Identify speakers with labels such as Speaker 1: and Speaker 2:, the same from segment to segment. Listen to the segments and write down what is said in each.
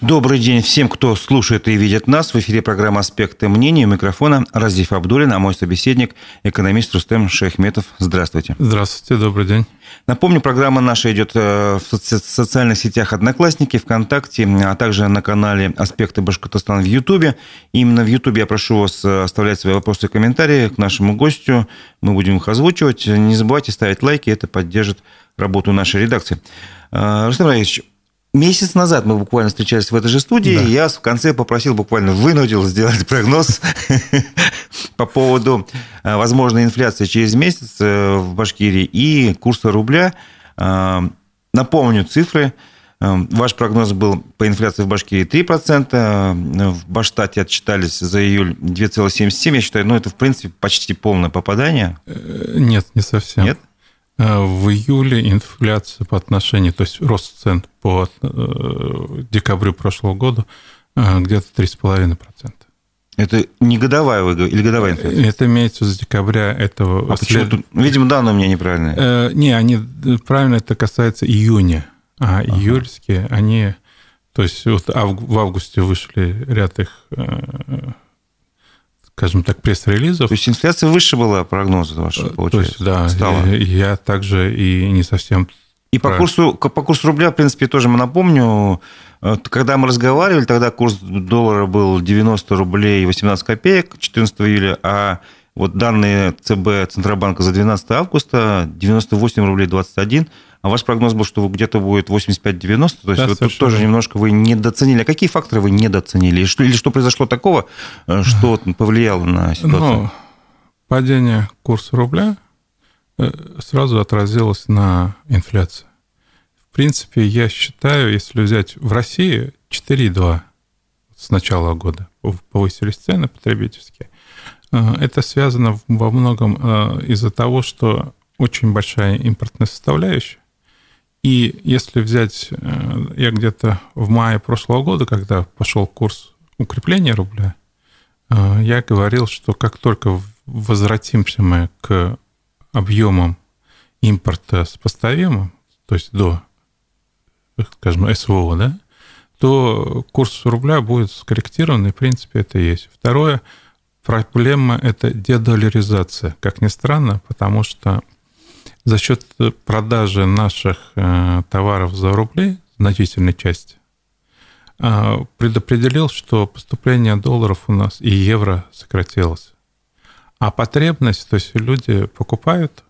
Speaker 1: Добрый день всем, кто слушает и видит нас. В эфире программа «Аспекты мнений». У микрофона Разиф Абдулин, а мой собеседник – экономист Рустем Шейхметов. Здравствуйте.
Speaker 2: Здравствуйте, добрый день.
Speaker 1: Напомню, программа наша идет э, в социальных сетях «Одноклассники», ВКонтакте, а также на канале «Аспекты Башкортостана» в Ютубе. Именно в Ютубе я прошу вас э, оставлять свои вопросы и комментарии к нашему гостю. Мы будем их озвучивать. Не забывайте ставить лайки, это поддержит работу нашей редакции. Э, Рустам Раевич, Месяц назад мы буквально встречались в этой же студии, да. и я в конце попросил, буквально вынудил сделать прогноз по поводу э, возможной инфляции через месяц э, в Башкирии и курса рубля. Э, напомню цифры. Ваш прогноз был по инфляции в Башкирии 3%, в Баштате отчитались за июль 2,77%. Я считаю, ну, это, в принципе, почти полное попадание.
Speaker 2: Нет, не совсем. Нет? Э, в июле инфляция по отношению, то есть рост цен по э, декабрю прошлого года э, где-то 3,5%.
Speaker 1: Это не годовая вы или годовая инфляция?
Speaker 2: Это имеется с декабря этого...
Speaker 1: А почему тут? Видимо, данные у меня неправильные.
Speaker 2: Э, не, они правильно это касается июня, а ага. июльские, они... То есть вот в августе вышли ряд их скажем так, пресс-релизов.
Speaker 1: То есть инфляция выше была прогноза вашего, получается?
Speaker 2: То есть, да, стала. я также и не совсем...
Speaker 1: И по курсу, по курсу рубля, в принципе, тоже мы напомню, э, когда мы разговаривали, тогда курс доллара был 90 рублей 18 копеек 14 июля, а вот данные ЦБ Центробанка за 12 августа 98 рублей 21 а ваш прогноз был, что где-то будет 85-90, то есть да, вот тут тоже немножко вы недооценили. А какие факторы вы недооценили? Или что, или что произошло такого, э, что повлияло на ситуацию? Ну,
Speaker 2: падение курса рубля э, сразу отразилось на инфляции. В принципе, я считаю, если взять в России 4,2 с начала года повысились цены потребительские, э, это связано во многом из-за того, что очень большая импортная составляющая, и если взять, э, я где-то в мае прошлого года, когда пошел курс укрепления рубля, э, я говорил, что как только возвратимся мы к объемам импорта сопоставимым, то есть до, скажем, СВО, да, то курс рубля будет скорректирован, и, в принципе, это есть. Второе, проблема – это дедоляризация, как ни странно, потому что за счет продажи наших э, товаров за рубли, значительной части, э, предопределил, что поступление долларов у нас и евро сократилось. А потребность, то есть люди покупают,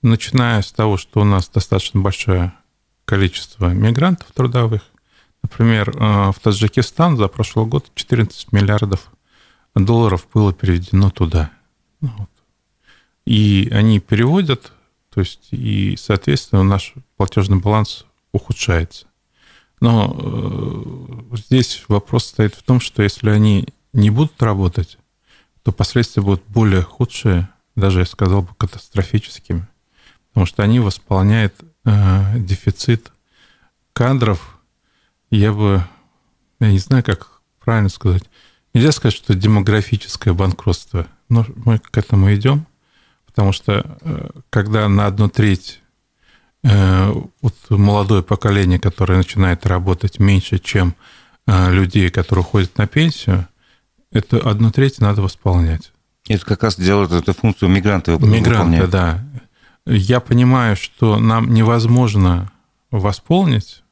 Speaker 2: начиная с того, что у нас достаточно большое количество мигрантов трудовых. Например, э, в Таджикистан за прошлый год 14 миллиардов долларов было переведено туда. Ну и они переводят то есть, и, соответственно, наш платежный баланс ухудшается. Но э, здесь вопрос стоит в том, что если они не будут работать, то последствия будут более худшие, даже, я сказал бы, катастрофическими. Потому что они восполняют э, дефицит кадров. Я бы, я не знаю, как правильно сказать. Нельзя сказать, что демографическое банкротство. Но мы к этому идем. Потому что э, когда на одну треть э, вот молодое поколение, которое начинает работать меньше, чем э, людей, которые уходят на пенсию, это одну треть надо восполнять.
Speaker 1: Это как раз делают эту функцию мигранты
Speaker 2: Мигранты, да. Я понимаю, что нам невозможно восполнить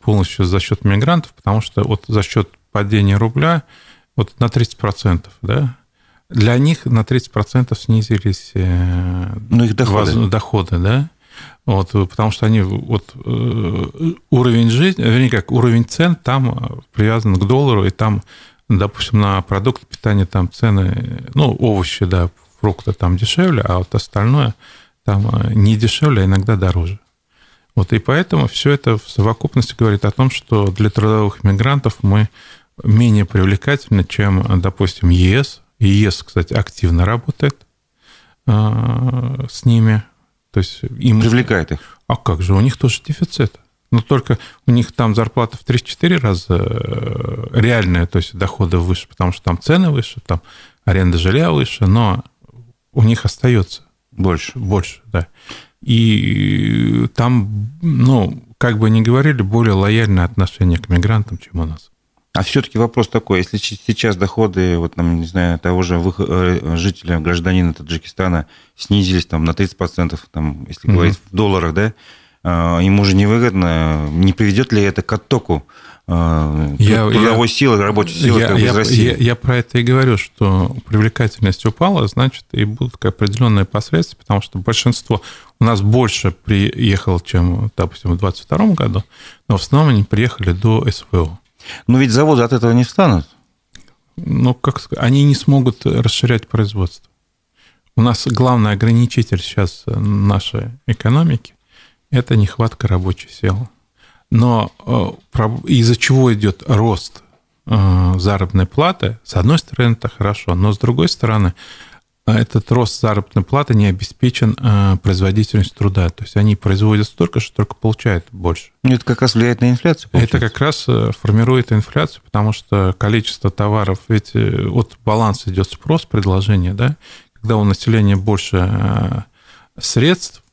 Speaker 2: полностью за счет мигрантов, потому что вот за счет падения рубля вот на 30%, да, для них на 30% снизились э,
Speaker 1: ну, их доходы.
Speaker 2: Доходы, да? Вот, потому что они вот э, уровень жизни, вернее, как уровень цен там привязан к доллару, и там, допустим, на продукты питания там цены, ну, овощи, да, фрукты там дешевле, а вот остальное там э, не дешевле, а иногда дороже. Вот и поэтому все это в совокупности говорит о том, что для трудовых мигрантов мы менее привлекательны, чем, допустим, ЕС, ЕС, кстати, активно работает а, с ними. То есть им...
Speaker 1: Привлекает их.
Speaker 2: А как же, у них тоже дефицит. Но только у них там зарплата в 3-4 раза э, реальная, то есть доходы выше, потому что там цены выше, там аренда жилья выше, но у них остается
Speaker 1: больше.
Speaker 2: Больше, да. И там, ну, как бы ни говорили, более лояльное отношение к мигрантам, чем у нас.
Speaker 1: А все-таки вопрос такой, если сейчас доходы, вот, там, не знаю, того же э, жителя, гражданина Таджикистана снизились там, на 30%, там, если угу. говорить в долларах, да, а, ему же невыгодно, не приведет ли это к оттоку а, я, трудовой я, силы, рабочей силы я,
Speaker 2: я,
Speaker 1: из России?
Speaker 2: Я, я про это и говорю, что привлекательность упала, значит, и будут определенные последствия, потому что большинство у нас больше приехало, чем, допустим, в 2022 году, но в основном они приехали до СВО.
Speaker 1: Но ведь заводы от этого не встанут.
Speaker 2: Ну, как сказать, они не смогут расширять производство. У нас главный ограничитель сейчас нашей экономики – это нехватка рабочей силы. Но э, из-за чего идет рост э, заработной платы, с одной стороны, это хорошо, но с другой стороны, этот рост заработной платы не обеспечен э, производительностью труда. То есть они производят столько, что только получают больше.
Speaker 1: Это как раз влияет на инфляцию.
Speaker 2: Получается. Это как раз формирует инфляцию, потому что количество товаров, ведь от баланса идет спрос, предложение, да, когда у населения больше средств,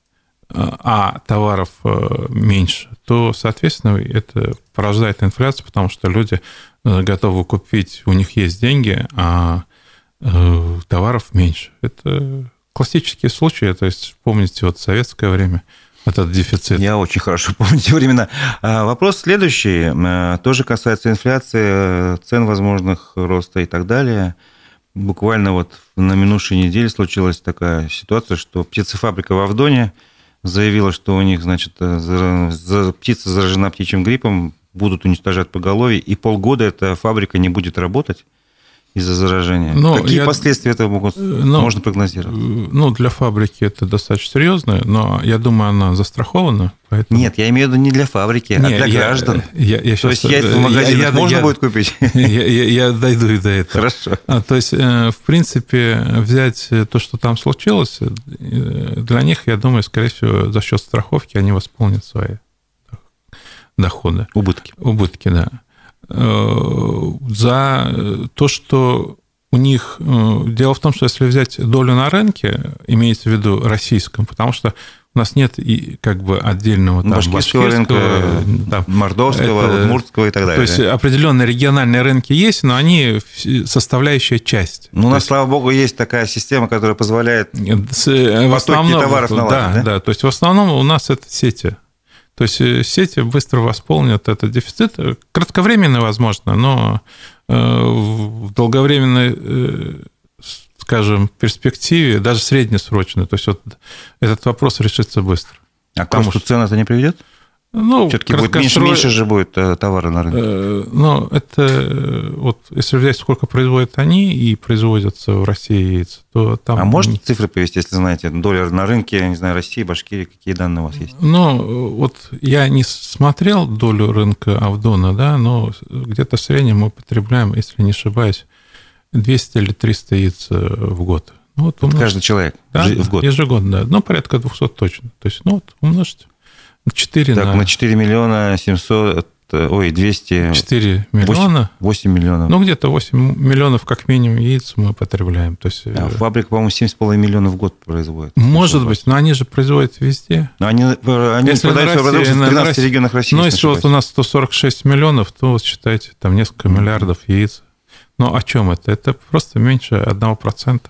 Speaker 2: а товаров э, меньше, то, соответственно, это порождает инфляцию, потому что люди э, готовы купить, у них есть деньги, а э, товаров меньше. Это классические случаи, то есть помните вот советское время, этот дефицит.
Speaker 1: Я очень хорошо помню те времена. А, вопрос следующий, тоже касается инфляции, цен возможных роста и так далее. Буквально вот на минувшей неделе случилась такая ситуация, что птицефабрика в Авдоне – заявила, что у них, значит, э, птица заражена птичьим гриппом, будут уничтожать поголовье, и полгода эта фабрика не будет работать из-за заражения. Но Какие я, последствия этого могут, э, но, можно прогнозировать? Э,
Speaker 2: ну, для фабрики это достаточно серьезно, но я думаю, она застрахована.
Speaker 1: Поэтому... Нет, я имею в виду не для фабрики, не, а для я, граждан.
Speaker 2: Я, я
Speaker 1: то есть яйца в магазинах я, можно я, будет купить?
Speaker 2: Я, я, я дойду и до этого.
Speaker 1: Хорошо.
Speaker 2: А, то есть, в принципе, взять то, что там случилось, для них, я думаю, скорее всего, за счет страховки они восполнят свои доходы.
Speaker 1: Убытки.
Speaker 2: Убытки, да. Э, за то, что у них... Э, дело в том, что если взять долю на рынке, имеется в виду российском, потому что у нас нет и как бы отдельного
Speaker 1: там, башкирского, рынка, да, мордовского, это, удмуртского и так далее.
Speaker 2: То есть определенные региональные рынки есть, но они составляющая часть.
Speaker 1: Ну, у нас,
Speaker 2: есть,
Speaker 1: слава богу, есть такая система, которая позволяет с, в основном, товаров
Speaker 2: наладить. Да, да, да, то есть в основном у нас это сети. То есть э, сети быстро восполнят этот дефицит. Кратковременно, возможно, но э, в долговременной, э, скажем, перспективе, даже среднесрочно, то есть вот этот вопрос решится быстро.
Speaker 1: А к росту цен это не приведет? Ну, Все-таки будет меньше, меньше же будет э, товара на рынке.
Speaker 2: Ну, это э, вот если взять, сколько производят они и производятся в России яйца, то там...
Speaker 1: А можете цифры привести, если знаете, доля на рынке, не знаю, России, Башкирии, какие данные у вас есть?
Speaker 2: Ну, вот я не смотрел долю рынка Авдона, да, но где-то в среднем мы потребляем, если не ошибаюсь, 200 или 300 яиц в год.
Speaker 1: Ну, вот умножить. Каждый человек
Speaker 2: да, в год? ежегодно, да. Ну, порядка 200 точно. То есть, ну, вот умножить 4
Speaker 1: так, на... на 4 миллиона 700, ой, 200...
Speaker 2: 4 миллиона?
Speaker 1: 8, 8 миллионов.
Speaker 2: Ну, где-то 8 миллионов как минимум яиц мы потребляем. То есть...
Speaker 1: А фабрика, по-моему, 7,5 миллионов в год производит.
Speaker 2: Может быть, но они же производят везде.
Speaker 1: Но они, они если продаются, в 13 России, регионах России.
Speaker 2: Ну, если вот у нас 146 миллионов, то вот считайте, там несколько миллиардов яиц. Но о чем это? Это просто меньше 1%.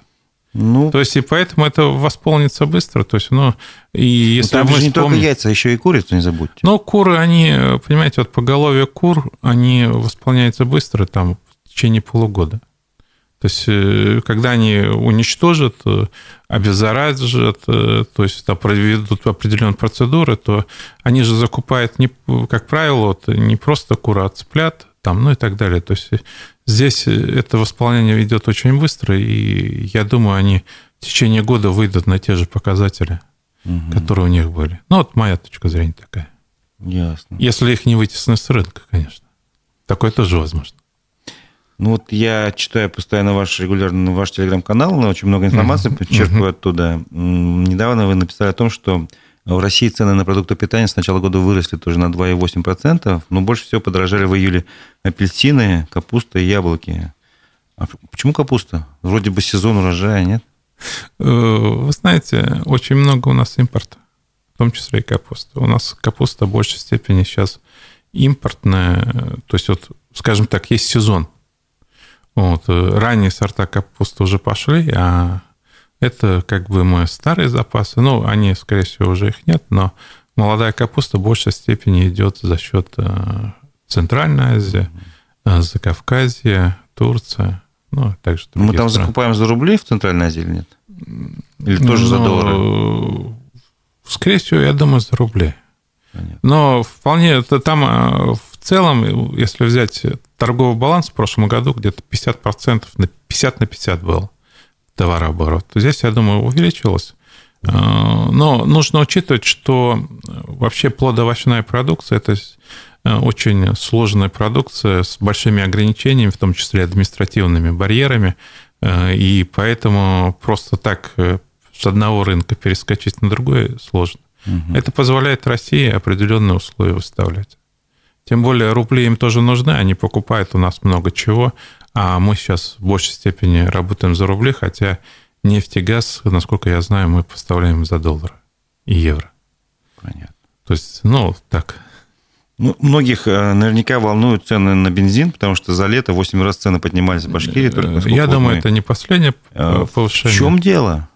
Speaker 2: Ну, то есть, и поэтому это восполнится быстро. То есть, ну, и если
Speaker 1: там мы же не вспомним... только яйца, еще и курицу не забудьте.
Speaker 2: Ну, куры, они, понимаете, вот поголовье кур, они восполняются быстро, там, в течение полугода. То есть, э, когда они уничтожат, э, обеззаражат, э, то есть там проведут определенные процедуры, то они же закупают, не, как правило, вот, не просто кура, а цыплят, там, ну и так далее. То есть здесь это восполнение идет очень быстро, и я думаю, они в течение года выйдут на те же показатели, угу. которые у них были. Ну, вот моя точка зрения такая.
Speaker 1: Ясно.
Speaker 2: Если их не вытеснить с рынка, конечно. Такое тоже возможно.
Speaker 1: Ну вот я читаю постоянно ваш регулярно ваш телеграм-канал, очень много информации uh-huh. подчеркиваю uh-huh. оттуда. Недавно вы написали о том, что в России цены на продукты питания с начала года выросли тоже на 2,8%, но больше всего подорожали в июле апельсины, капуста и яблоки. А почему капуста? Вроде бы сезон урожая, нет?
Speaker 2: Э, вы знаете, очень много у нас импорта. том числе и капуста. У нас капуста в большей степени сейчас импортная, то есть вот, скажем так, есть сезон. Вот, ранние сорта капусты уже пошли, а это как бы мы старые запасы. Ну, они, скорее всего, уже их нет, но молодая капуста в большей степени идет за счет э, Центральной Азии, э, Закавказья, Турция, ну, также
Speaker 1: Мы там страны. закупаем за рубли в Центральной Азии или нет? Или тоже ну, за доллары?
Speaker 2: Скорее всего, я думаю, за рубли. Понятно. Но вполне это там э, в целом, если взять торговый баланс в прошлом году, где-то 50% на 50 на 50 был товарооборот. Здесь, я думаю, увеличилось. Э, но нужно учитывать, что вообще плодоовощная продукция – это э, очень сложная продукция с большими ограничениями, в том числе административными барьерами, э, и поэтому просто так с одного рынка перескочить на другой сложно. Угу. Это позволяет России определенные условия выставлять. Тем более рубли им тоже нужны, они покупают у нас много чего, а мы сейчас в большей степени работаем за рубли, хотя нефть и газ, насколько я знаю, мы поставляем за доллары и евро.
Speaker 1: Понятно.
Speaker 2: То есть, ну, так.
Speaker 1: Ну, многих э, наверняка волнуют цены на бензин, потому что за лето 8 раз цены поднимались в Башкирии.
Speaker 2: Только я думаю, мы... это не последнее э, повышение.
Speaker 1: В чем дело?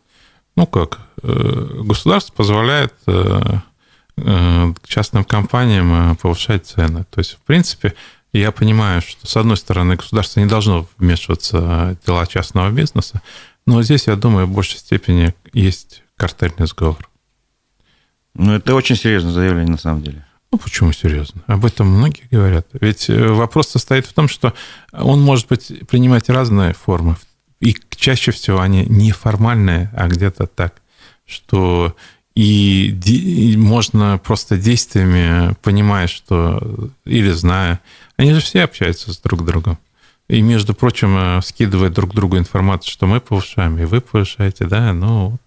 Speaker 2: Ну как, э, государство позволяет частным компаниям повышать цены. То есть, в принципе, я понимаю, что, с одной стороны, государство не должно вмешиваться в дела частного бизнеса, но здесь, я думаю, в большей степени есть картельный сговор.
Speaker 1: Ну, это очень серьезное заявление на самом деле.
Speaker 2: Ну, почему серьезно? Об этом многие говорят. Ведь э, вопрос состоит в том, что он может быть принимать разные формы. И чаще всего они неформальные, а где-то так, что и, и можно просто действиями, понимая, что или зная, они же все общаются с друг другом. И, между прочим, э, скидывают друг другу информацию, что мы повышаем, и вы повышаете, да, ну,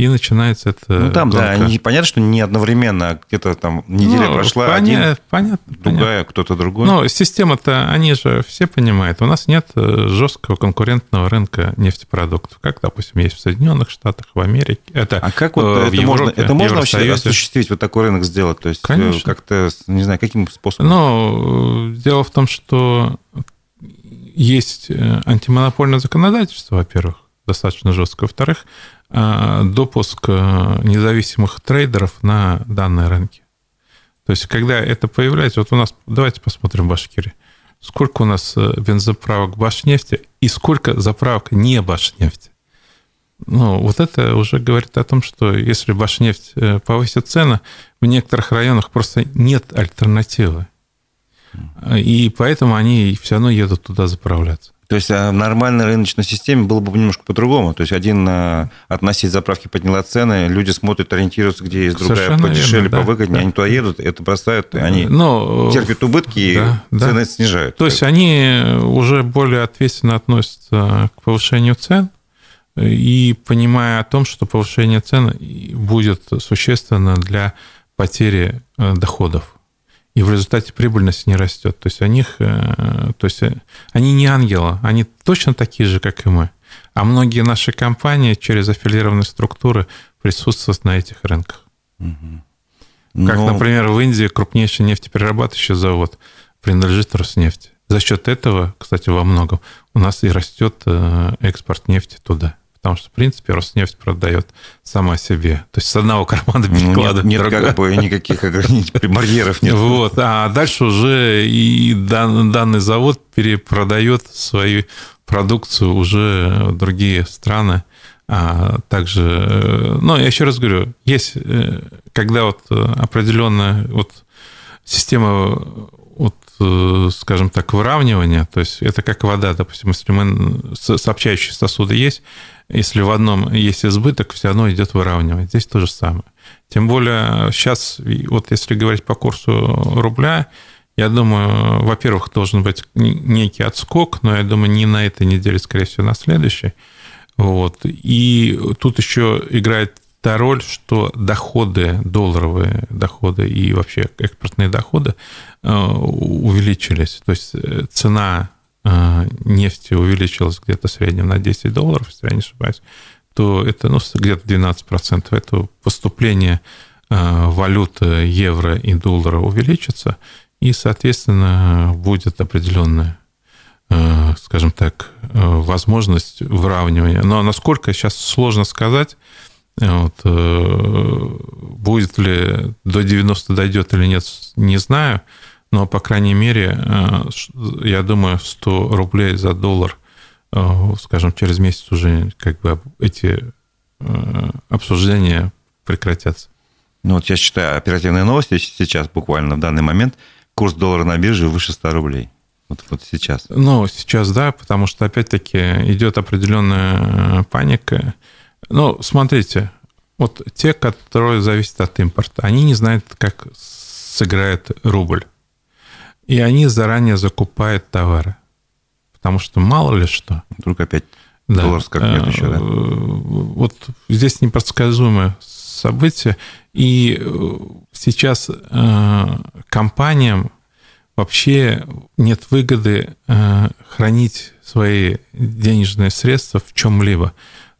Speaker 2: и начинается это...
Speaker 1: Ну, там, гонка. да, не, понятно, что не одновременно, а где-то там неделя ну, прошла, поня... один, понятно, другая, кто-то другой.
Speaker 2: Ну, система-то, они же все понимают, у нас нет э, жесткого конкурентного рынка нефтепродуктов, как, допустим, есть в Соединенных Штатах, в Америке. Это,
Speaker 1: а как вот э, это Европе, можно, это можно вообще осуществить, вот такой рынок сделать? То есть Конечно. как-то, не знаю, каким способом?
Speaker 2: Ну, дело в том, что есть э, антимонопольное законодательство, во-первых, достаточно жестко. Во-вторых, э, допуск э, независимых трейдеров на данные рынки. То есть, когда это появляется, вот у нас, давайте посмотрим в Башкирии, сколько у нас бензоправок Башнефти и сколько заправок не Башнефти. Ну, вот это уже говорит о том, что если Башнефть повысит цены, в некоторых районах просто нет альтернативы. И поэтому они все равно едут туда заправляться.
Speaker 1: То есть а в нормальной рыночной системе было бы немножко по-другому. То есть один относить заправки подняла цены, люди смотрят, ориентируются, где есть другая Совершенно подешевле, верно, повыгоднее, да. они туда едут, это бросают, они Но, терпят убытки да, и цены да. снижают.
Speaker 2: То есть они уже более ответственно относятся к повышению цен, и понимая о том, что повышение цен будет существенно для потери э, доходов и в результате прибыльность не растет. То есть, у них, э, то есть они не ангелы, они точно такие же, как и мы. А многие наши компании через аффилированные структуры присутствуют на этих рынках. Угу. Как, Но... например, в Индии крупнейший нефтеперерабатывающий завод принадлежит Роснефти. За счет этого, кстати, во многом у нас и растет э, экспорт нефти туда. Потому что, в принципе, Роснефть продает сама себе. То есть с одного кармана перекладывает.
Speaker 1: Ну, нет, нет как бы никаких ограничений, барьеров нет.
Speaker 2: Вот. А дальше уже и данный завод перепродает свою продукцию уже в другие страны. А также, э, ну, я еще раз говорю, есть, э, когда вот определенная вот система вот, скажем так, выравнивания, то есть это как вода, допустим, если мы сообщающие сосуды есть, если в одном есть избыток, все равно идет выравнивать. Здесь то же самое. Тем более сейчас, вот если говорить по курсу рубля, я думаю, во-первых, должен быть некий отскок, но я думаю, не на этой неделе, скорее всего, на следующей. Вот. И тут еще играет та роль, что доходы, долларовые доходы и вообще экспортные доходы э, увеличились. То есть э, цена а, нефти увеличилась где-то в среднем на 10 долларов, если я не ошибаюсь, то это ну, где-то 12%. Это поступление валюты евро и доллара увеличатся, и, соответственно, будет определенная скажем так, возможность выравнивания. Но насколько сейчас сложно сказать, вот, будет ли до 90 дойдет или нет, не знаю. Но, по крайней мере, я думаю, 100 рублей за доллар Э, скажем, через месяц уже как бы эти э, обсуждения прекратятся.
Speaker 1: Ну вот я читаю оперативные новости сейчас, буквально в данный момент, курс доллара на бирже выше 100 рублей. Вот, вот сейчас.
Speaker 2: Ну, сейчас, да, потому что, опять-таки, идет определенная паника. Ну, смотрите, вот те, которые зависят от импорта, они не знают, как сыграет рубль. И они заранее закупают товары потому что мало ли что.
Speaker 1: Вдруг опять да. доллар скакнет еще, да? Э,
Speaker 2: вот здесь непредсказуемое событие, и э, сейчас э, компаниям вообще нет выгоды хранить свои денежные средства в чем-либо.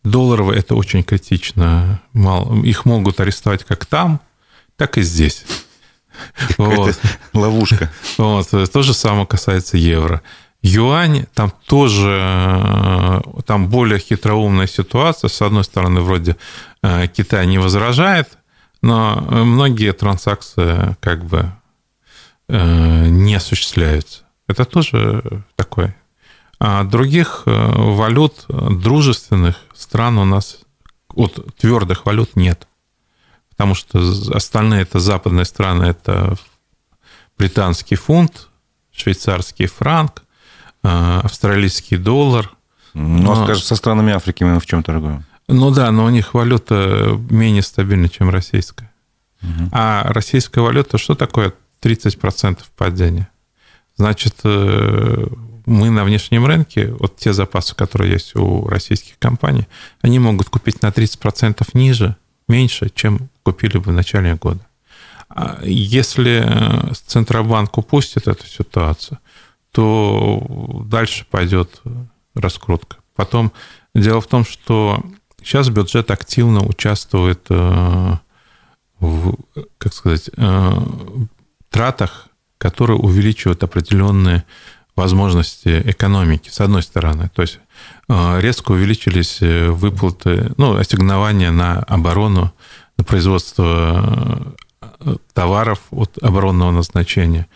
Speaker 2: Долларовые это очень критично. Мало. Их могут арестовать как там, так и здесь.
Speaker 1: Вот. Ловушка.
Speaker 2: Вот. То же самое касается евро. Юань, там тоже э, там более хитроумная ситуация. С одной стороны, вроде э, Китай не возражает, но многие транзакции как бы э, не осуществляются. Это тоже такой. А других валют дружественных стран у нас от твердых валют нет. Потому что остальные это западные страны, это британский фунт, швейцарский франк, Э, австралийский доллар.
Speaker 1: Ну, а скажем, со странами Африки мы в чем торгуем?
Speaker 2: Ну да, но у них валюта менее стабильна, чем российская. Угу. А российская валюта, что такое 30% падения? Значит, э, мы на внешнем рынке, вот те запасы, которые есть у российских компаний, они могут купить на 30% ниже, меньше, чем купили бы в начале года. А если э, Центробанк упустит эту ситуацию, то дальше пойдет раскрутка. Потом дело в том, что сейчас бюджет активно участвует э, в, как сказать, э, тратах, которые увеличивают определенные возможности экономики, с одной стороны. То есть э, резко увеличились выплаты, ну, ассигнования на оборону, на производство товаров от оборонного назначения.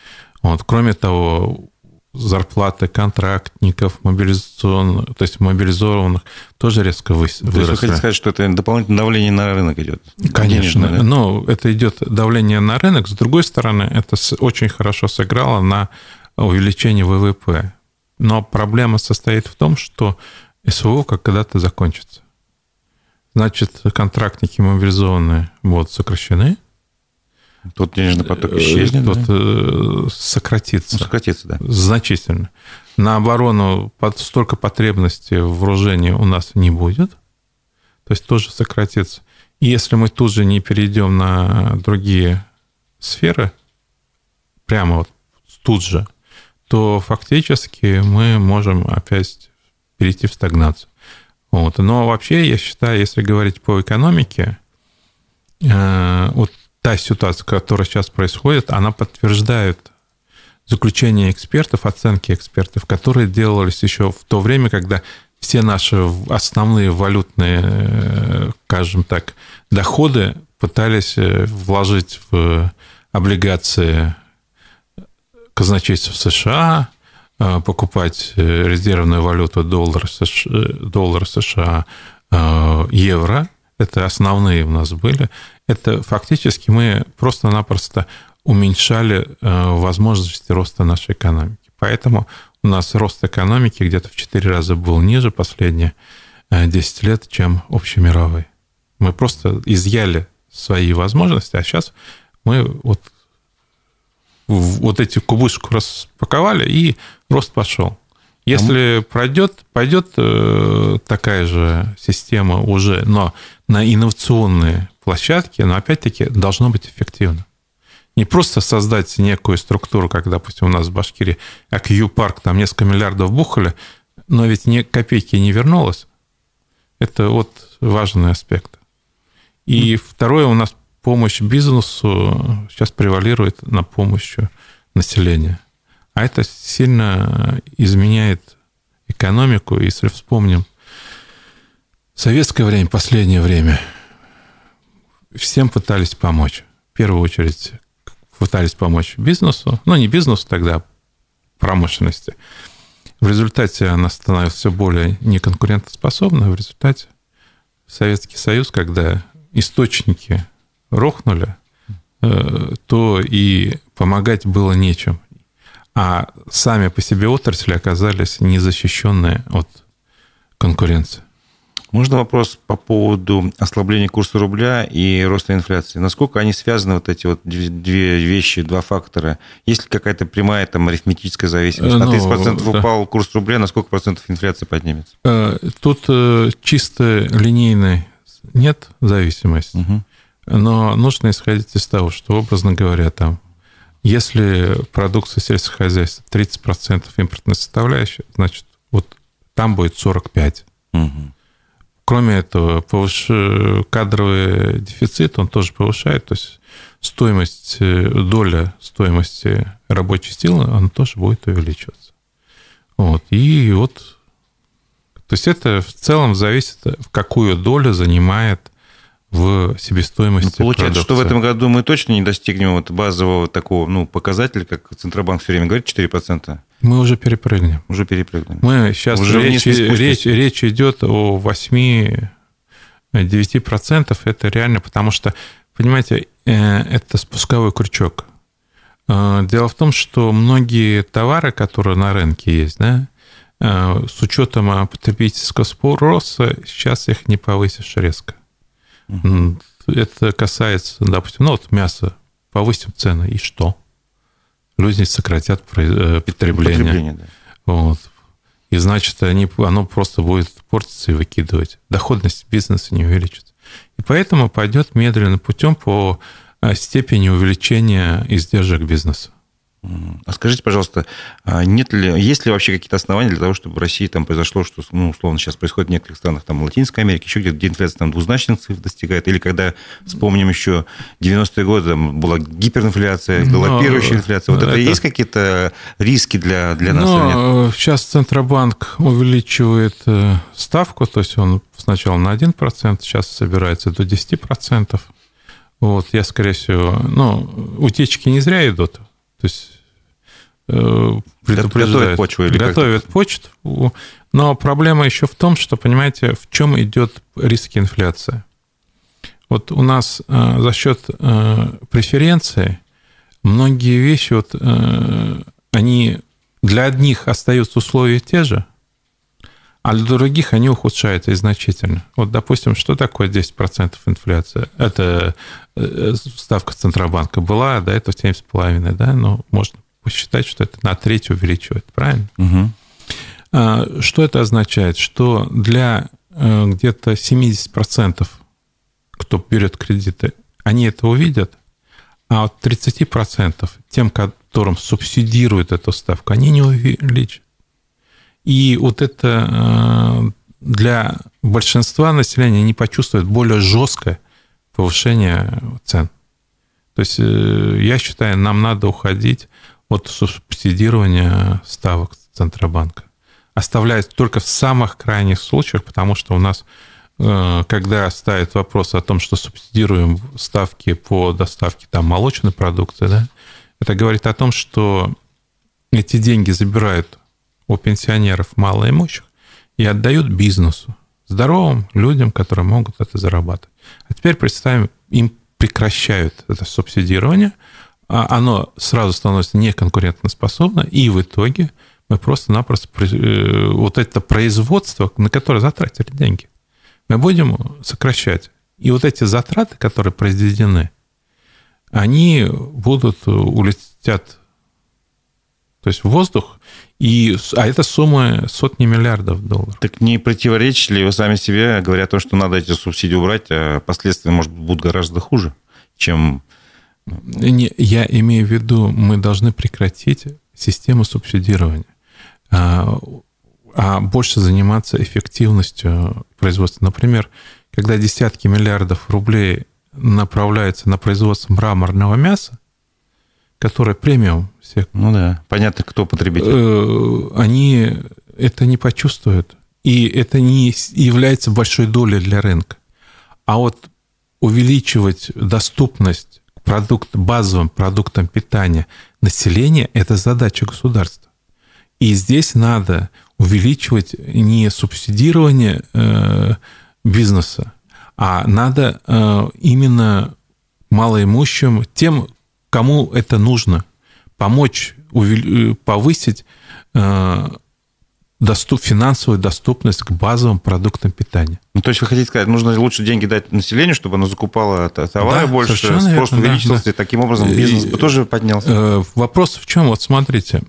Speaker 2: Вот. Кроме того, зарплаты контрактников, мобилизацион, то есть мобилизованных тоже резко выросли. То есть вы
Speaker 1: хотите сказать, что это дополнительное давление на рынок идет?
Speaker 2: Конечно. да? Но это идет давление на рынок. С другой стороны, это очень хорошо сыграло на увеличение ВВП. Но проблема состоит в том, что СВО как когда-то закончится. Значит, контрактники мобилизованные будут сокращены,
Speaker 1: Тот денежный поток э, исчезнет, Тот
Speaker 2: да? сократится.
Speaker 1: Ну, сократится, да.
Speaker 2: Значительно. На оборону столько потребностей в вооружении у нас не будет. То есть тоже сократится. И если мы тут же не перейдем на другие сферы, прямо вот тут же, то фактически мы можем опять перейти в стагнацию. Вот. Но вообще, я считаю, если говорить по экономике, э, вот та ситуация, которая сейчас происходит, она подтверждает заключения экспертов, оценки экспертов, которые делались еще в то время, когда все наши основные валютные, э, скажем так, доходы пытались э, вложить в облигации казначейства США, э, покупать резервную валюту доллар США, доллар США евро. Это основные у нас были это фактически мы просто-напросто уменьшали э, возможности роста нашей экономики. Поэтому у нас рост экономики где-то в 4 раза был ниже последние 10 э, лет, чем общемировой. Мы просто изъяли свои возможности, а сейчас мы вот, вот эти кубышку распаковали, и рост пошел. Если пройдет, пойдет э, такая же система уже, но на инновационные площадки, но опять-таки должно быть эффективно. Не просто создать некую структуру, как, допустим, у нас в Башкирии АКЮ-парк, там несколько миллиардов бухали, но ведь ни копейки не вернулось. Это вот важный аспект. И второе, у нас помощь бизнесу сейчас превалирует на помощь населению. А это сильно изменяет экономику. Если вспомним советское время, последнее время, всем пытались помочь. В первую очередь пытались помочь бизнесу, ну не бизнесу тогда, промышленности. В результате она становится все более неконкурентоспособной. В результате Советский Союз, когда источники рухнули, э, то и помогать было нечем. А сами по себе отрасли оказались незащищенные от конкуренции.
Speaker 1: Можно вопрос по поводу ослабления курса рубля и роста инфляции? Насколько они связаны, вот эти вот две вещи, два фактора? Есть ли какая-то прямая там арифметическая зависимость? На 30% ну, да. упал курс рубля, на сколько процентов инфляция поднимется?
Speaker 2: Э, тут э, чисто линейной нет зависимости. Угу. Но нужно исходить из того, что, образно говоря, там, если продукция сельского хозяйства 30% импортной составляющей, значит, вот там будет 45%. Угу. Кроме этого, повыш... кадровый дефицит, он тоже повышает, то есть стоимость, э, доля стоимости рабочей силы, она тоже будет увеличиваться. Вот. И вот, то есть это в целом зависит, в какую долю занимает в себестоимости ну,
Speaker 1: Получается, продукции. что в этом году мы точно не достигнем вот базового такого ну, показателя, как Центробанк все время говорит, 4%.
Speaker 2: Мы уже перепрыгнем.
Speaker 1: Уже перепрыгнем.
Speaker 2: Мы сейчас уже речь, речь, речь идет о 8-9%. Это реально, потому что, понимаете, э, это спусковой крючок. Э, дело в том, что многие товары, которые на рынке есть, да, э, с учетом потребительского спроса, сейчас их не повысишь резко. Это касается, допустим, ну вот мясо, повысим цены, и что? Люди сократят э, потребление. потребление да. вот. И значит, они, оно просто будет портиться и выкидывать. Доходность бизнеса не увеличится. И поэтому пойдет медленным путем по э, степени увеличения издержек бизнеса.
Speaker 1: А скажите, пожалуйста, а нет ли, есть ли вообще какие-то основания для того, чтобы в России там произошло, что, ну, условно, сейчас происходит в некоторых странах, там, Латинской Америки, еще где-то, где инфляция там двузначных цифр достигает, или когда, вспомним еще 90-е годы, там была гиперинфляция, галопирующая инфляция. Вот это, это есть какие-то риски для, для нас?
Speaker 2: Ну, сейчас Центробанк увеличивает э, ставку, то есть он сначала на 1%, сейчас собирается до 10%. Вот, я, скорее всего, ну, утечки не зря идут. То есть
Speaker 1: Э, готовят почву или
Speaker 2: готовят почту. Но проблема еще в том, что, понимаете, в чем идет риски инфляции. Вот у нас э, за счет э, преференции многие вещи, вот, они для одних остаются условия те же, а для других они ухудшаются и значительно. Вот, допустим, что такое 10% инфляция? Это ставка Центробанка была, до этого 7,5, да, но можно посчитать, что это на треть увеличивает, правильно? Угу. Что это означает? Что для э, где-то 70%, кто берет кредиты, они это увидят, а от 30% тем, которым субсидируют эту ставку, они не увеличат. И вот это э, для большинства населения не почувствует более жесткое повышение цен. То есть э, я считаю, нам надо уходить от субсидирования ставок Центробанка. Оставляет только в самых крайних случаях, потому что у нас, э, когда ставят вопрос о том, что субсидируем ставки по доставке там, молочной продукции, да, это говорит о том, что эти деньги забирают у пенсионеров малоимущих и отдают бизнесу, здоровым людям, которые могут это зарабатывать. А теперь представим, им прекращают это субсидирование – оно сразу становится неконкурентоспособно, и в итоге мы просто-напросто э, вот это производство, на которое затратили деньги, мы будем сокращать. И вот эти затраты, которые произведены, они будут улетят то есть в воздух, и, а это сумма сотни миллиардов долларов.
Speaker 1: Так не противоречите ли вы сами себе, говоря о том, что надо эти субсидии убрать, а последствия, может быть, будут гораздо хуже, чем
Speaker 2: не, я имею в виду, мы должны прекратить систему субсидирования, а, а больше заниматься эффективностью производства. Например, когда десятки миллиардов рублей направляется на производство мраморного мяса, которое премиум
Speaker 1: всех. Ну да, понятно, кто потребитель.
Speaker 2: Э, они это не почувствуют. И это не является большой долей для рынка. А вот увеличивать доступность продукт, базовым продуктам питания населения – это задача государства. И здесь надо увеличивать не субсидирование э, бизнеса, а надо э, именно малоимущим, тем, кому это нужно, помочь увели, повысить э, доступ, финансовую доступность к базовым продуктам питания.
Speaker 1: Ну, то есть вы хотите сказать, нужно лучше деньги дать населению, чтобы оно закупало товары да, больше, спрос верно, увеличился, да, и таким образом бизнес бы тоже поднялся? Э,
Speaker 2: вопрос в чем? Вот смотрите,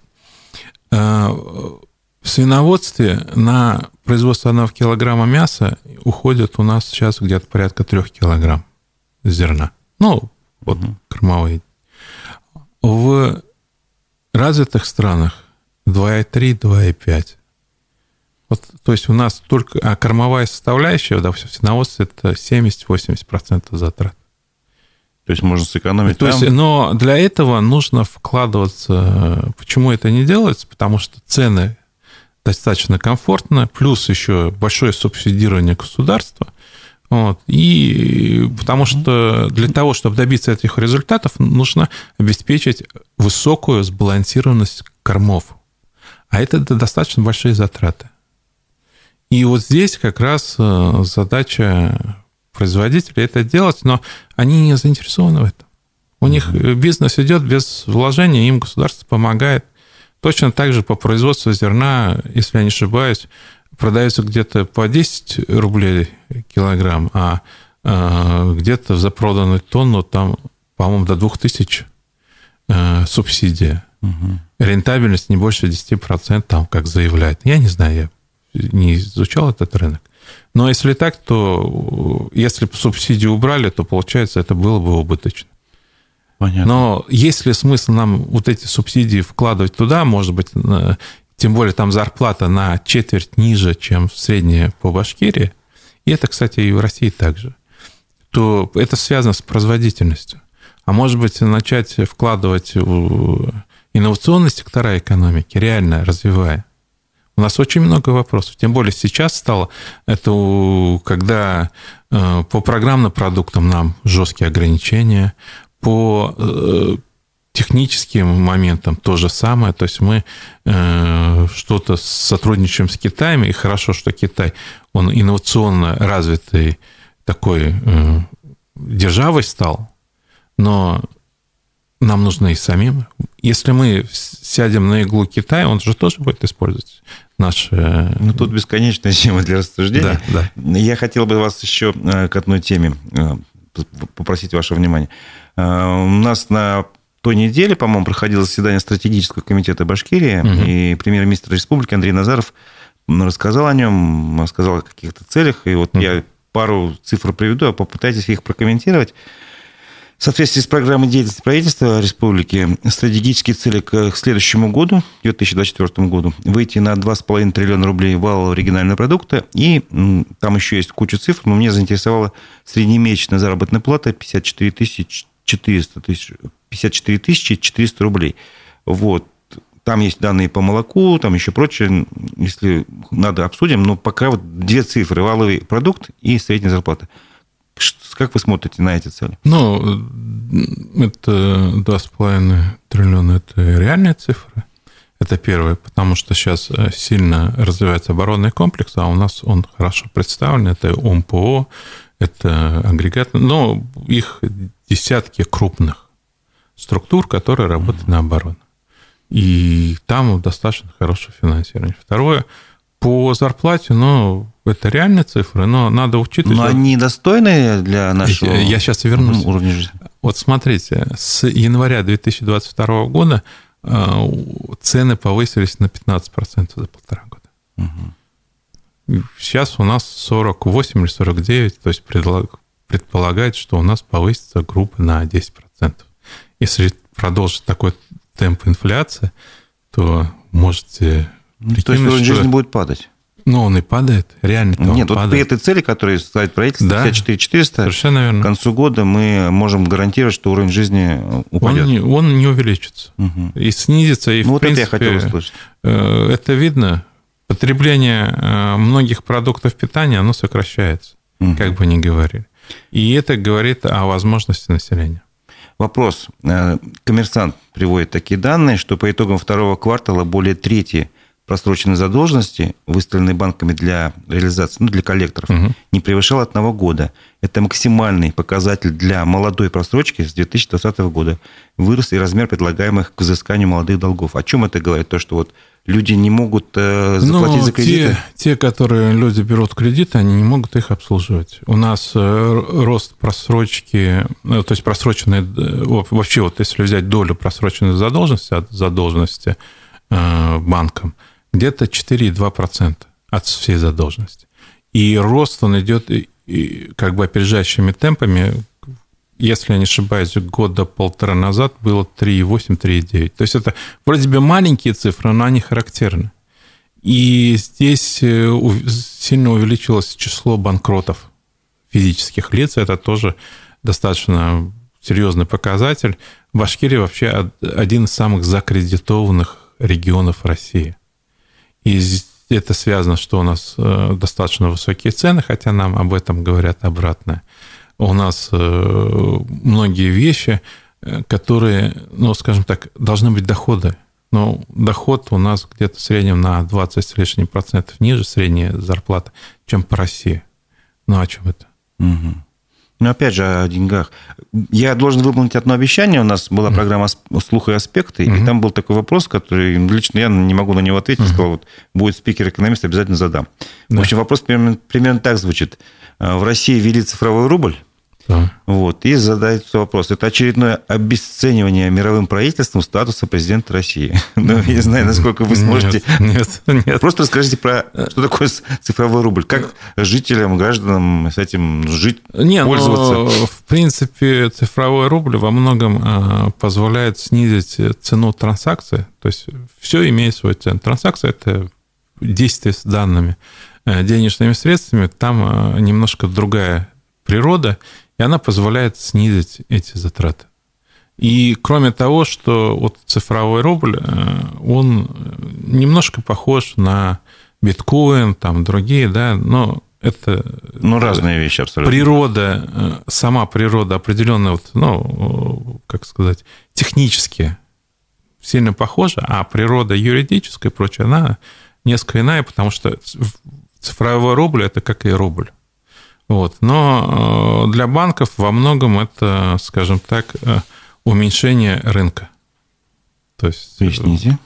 Speaker 2: э, в свиноводстве на производство одного килограмма мяса уходит у нас сейчас где-то порядка трех килограмм зерна. Ну, вот угу. кормовые. В развитых странах 2,3, 2,5. Вот, то есть у нас только а кормовая составляющая, да, в свиноводстве это 70-80% затрат.
Speaker 1: То есть можно сэкономить
Speaker 2: То там. есть, но для этого нужно вкладываться. Почему это не делается? Потому что цены достаточно комфортно, плюс еще большое субсидирование государства. Вот. И потому что для того, чтобы добиться этих результатов, нужно обеспечить высокую сбалансированность кормов. А это достаточно большие затраты. И вот здесь как раз э, задача производителей это делать, но они не заинтересованы в этом. У них бизнес идет без вложения, им государство помогает. Точно так же по производству зерна, если я не ошибаюсь, продается где-то по 10 рублей килограмм, а э, где-то за проданную тонну там, по-моему, до 2000 э, субсидия. Угу. Рентабельность не больше 10%, там, как заявляют. Я не знаю, я не изучал этот рынок. Но если так, то если бы субсидии убрали, то, получается, это было бы убыточно. Понятно. Но есть ли смысл нам вот эти субсидии вкладывать туда, может быть, тем более там зарплата на четверть ниже, чем средняя по Башкирии, и это, кстати, и в России также, то это связано с производительностью. А может быть, начать вкладывать в инновационные сектора экономики, реально развивая, у нас очень много вопросов. Тем более сейчас стало, это когда э, по программным продуктам нам жесткие ограничения, по э, техническим моментам то же самое. То есть мы э, что-то сотрудничаем с Китаем, и хорошо, что Китай, он инновационно развитый такой державой стал, но нам нужно и самим. Если мы сядем на иглу Китая, он же тоже будет использовать наши...
Speaker 1: Ну, тут бесконечная тема для рассуждения. Да, да. Я хотел бы вас еще э, к одной теме э, попросить ваше внимание. Э, у нас на той неделе, по-моему, проходило заседание стратегического комитета Башкирии, угу. и премьер-министр республики Андрей Назаров рассказал о нем, рассказал о каких-то целях, и вот угу. я пару цифр приведу, а попытайтесь их прокомментировать. В соответствии с программой деятельности правительства республики стратегические цели к следующему году, 2024 году, выйти на 2,5 триллиона рублей валового регионального продукта. И там еще есть куча цифр, но меня заинтересовала среднемесячная заработная плата 54 тысячи 400 тысяч, 54 тысячи 400 рублей. Вот. Там есть данные по молоку, там еще прочее. Если надо, обсудим. Но пока вот две цифры. Валовый продукт и средняя зарплата. Как вы смотрите на эти цели?
Speaker 2: Ну, это 2,5 триллиона – это реальные цифры. Это первое, потому что сейчас э, сильно развивается оборонный комплекс, а у нас он хорошо представлен. Это ОМПО, это агрегат, но их десятки крупных структур, которые работают на оборону. И там достаточно хорошее финансирование. Второе, по зарплате, ну, это реальные цифры, но надо учитывать...
Speaker 1: Но они достойны для нашего
Speaker 2: Я сейчас вернусь. уровня жизни? Вот смотрите, с января 2022 года э, цены повысились на 15% за полтора года. Угу. Сейчас у нас 48 или 49, то есть предполагает, что у нас повысится группа на 10%. Если продолжить такой темп инфляции, то можете
Speaker 1: ну, то есть уровень что... жизни будет падать?
Speaker 2: Но он и падает, реально
Speaker 1: Нет, вот при этой цели, которую ставит правительство, да, 54 400,
Speaker 2: совершенно верно.
Speaker 1: к концу года мы можем гарантировать, что уровень жизни упадет.
Speaker 2: Он не, он не увеличится. Угу. И снизится, и
Speaker 1: ну,
Speaker 2: в
Speaker 1: вот
Speaker 2: принципе...
Speaker 1: это я хотел услышать.
Speaker 2: Э, это видно. Потребление э, многих продуктов питания, оно сокращается, угу. как бы ни говорили. И это говорит о возможности населения.
Speaker 1: Вопрос. Э, коммерсант приводит такие данные, что по итогам второго квартала более трети просроченной задолженности, выставленной банками для реализации, ну, для коллекторов, угу. не превышал одного года. Это максимальный показатель для молодой просрочки с 2020 года. Вырос и размер предлагаемых к взысканию молодых долгов. О чем это говорит? То, что вот люди не могут э, заплатить ну, за кредиты?
Speaker 2: Те, те, которые люди берут кредиты, они не могут их обслуживать. У нас э, рост просрочки, э, то есть просроченной, вообще вот если взять долю просроченной задолженности от задолженности банкам, где-то 4,2% от всей задолженности. И рост он идет как бы опережающими темпами. Если я не ошибаюсь, года полтора назад было 3,8-3,9. То есть это вроде бы маленькие цифры, но они характерны. И здесь э, сильно увеличилось число банкротов физических лиц. Это тоже достаточно серьезный показатель. Башкирия вообще один из самых закредитованных регионов России. И это связано, что у нас э, достаточно высокие цены, хотя нам об этом говорят обратно. У нас э, многие вещи, э, которые, ну, скажем так, должны быть доходы. Но доход у нас где-то в среднем на 20 с лишним процентов ниже средняя зарплата, чем по России. Ну, о чем это?
Speaker 1: Угу. Но опять же о деньгах. Я должен выполнить одно обещание. У нас была программа «Слух и аспекты», mm-hmm. и там был такой вопрос, который лично я не могу на него ответить. Mm-hmm. Сказал, вот будет спикер-экономист, обязательно задам. Да. В общем, вопрос примерно, примерно так звучит. В России ввели цифровой рубль, да. Вот, и задается вопрос. Это очередное обесценивание мировым правительством статуса президента России. Ну, я не знаю, насколько вы сможете... Нет, нет. нет. Просто расскажите про, что такое цифровой рубль. Как жителям, гражданам с этим жить, не, ну, пользоваться? Ну,
Speaker 2: в принципе, цифровой рубль во многом а, позволяет снизить цену транзакции. То есть все имеет свой цену. Транзакция – это действие с данными, э, денежными средствами. Там а, немножко другая природа – и она позволяет снизить эти затраты. И кроме того, что вот цифровой рубль, э, он немножко похож на биткоин, там другие, да, но это...
Speaker 1: Ну, разные вещи абсолютно.
Speaker 2: Природа, э, сама природа определенная, вот, ну, как сказать, технически сильно похожа, а природа юридическая и прочее, она несколько иная, потому что цифровой рубль – это как и рубль. Вот. Но э, для банков во многом это, скажем так, э, уменьшение рынка.
Speaker 1: То есть, э, Поясните.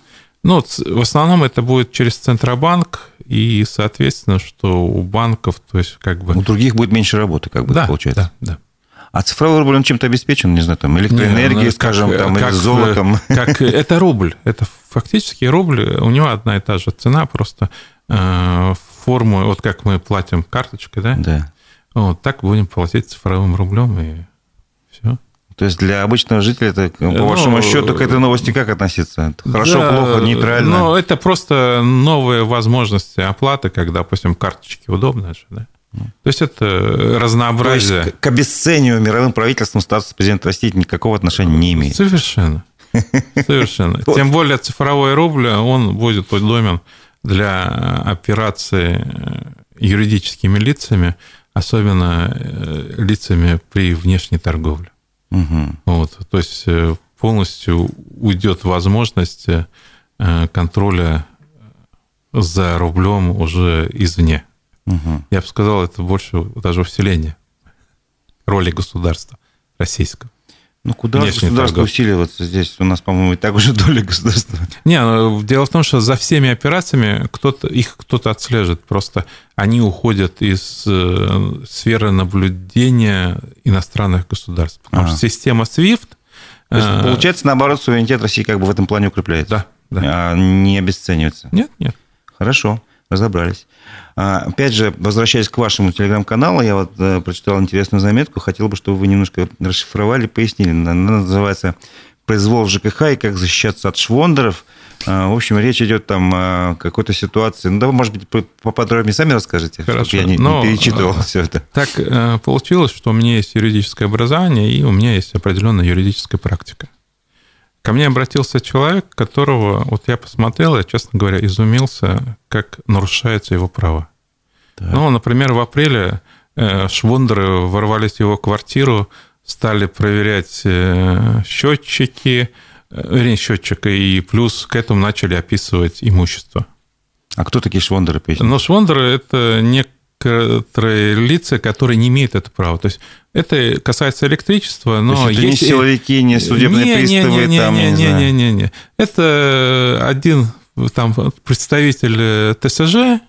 Speaker 2: Ну, в основном это будет через Центробанк, и, соответственно, что у банков, то есть как бы...
Speaker 1: У других будет меньше работы, как бы,
Speaker 2: да,
Speaker 1: получается.
Speaker 2: Да, да.
Speaker 1: А цифровой рубль, он чем-то обеспечен, не знаю, там, электроэнергией, не, скажем, как, там, как, или золотом?
Speaker 2: Как, это рубль. Это фактически рубль, у него одна и та же цена, просто э, форму, вот как мы платим карточкой, да?
Speaker 1: Да.
Speaker 2: Вот так будем платить цифровым рублем, и все.
Speaker 1: То есть для обычного жителя, это, по ну, вашему счету, к этой новости как относиться? Хорошо, да, плохо, нейтрально?
Speaker 2: Ну, это просто новые возможности оплаты, как, допустим, карточки удобно же, да? Ну. То есть это разнообразие. То есть
Speaker 1: к обесцениванию мировым правительством статуса президента России никакого отношения не имеет.
Speaker 2: Совершенно. Совершенно. Тем более цифровой рубль, он будет удобен для операции юридическими лицами, особенно э, лицами при внешней торговле. Угу. Вот, то есть э, полностью уйдет возможность э, контроля за рублем уже извне. Угу. Я бы сказал, это больше даже усиление роли государства российского.
Speaker 1: Ну, куда государство торгов. усиливаться здесь? У нас, по-моему, и так уже доля государства.
Speaker 2: Не, ну, дело в том, что за всеми операциями кто-то, их кто-то отслеживает. Просто они уходят из э, сферы наблюдения иностранных государств. Потому а. что система SWIFT...
Speaker 1: То есть, э, получается, наоборот, суверенитет России как бы в этом плане укрепляется?
Speaker 2: Да. да.
Speaker 1: А не обесценивается?
Speaker 2: Нет, нет.
Speaker 1: Хорошо, разобрались. А, опять же, возвращаясь к вашему телеграм-каналу, я вот э, прочитал интересную заметку, хотел бы, чтобы вы немножко расшифровали, пояснили. Она называется «Произвол ЖКХ и как защищаться от швондеров». В общем, речь идет там о какой-то ситуации. Ну, да, может быть, поподробнее сами расскажете,
Speaker 2: Хорошо.
Speaker 1: чтобы я не,
Speaker 2: Но,
Speaker 1: не перечитывал все это.
Speaker 2: Так получилось, что у меня есть юридическое образование, и у меня есть определенная юридическая практика. Ко мне обратился человек, которого, вот я посмотрел, я, честно говоря, изумился, как нарушаются его права. Так. Ну, например, в апреле э, швондеры ворвались в его квартиру, стали проверять э, счетчики, э, вернее, счетчика, и плюс к этому начали описывать имущество.
Speaker 1: А кто такие швондеры?
Speaker 2: Ну, швондеры – это не некоторые лица, которые не имеют это права. То есть это касается электричества, но
Speaker 1: То есть это есть... не силовики, не судебные не, приставы,
Speaker 2: не, не,
Speaker 1: там,
Speaker 2: не,
Speaker 1: не,
Speaker 2: не, не, не, не. Это один там представитель ТСЖ,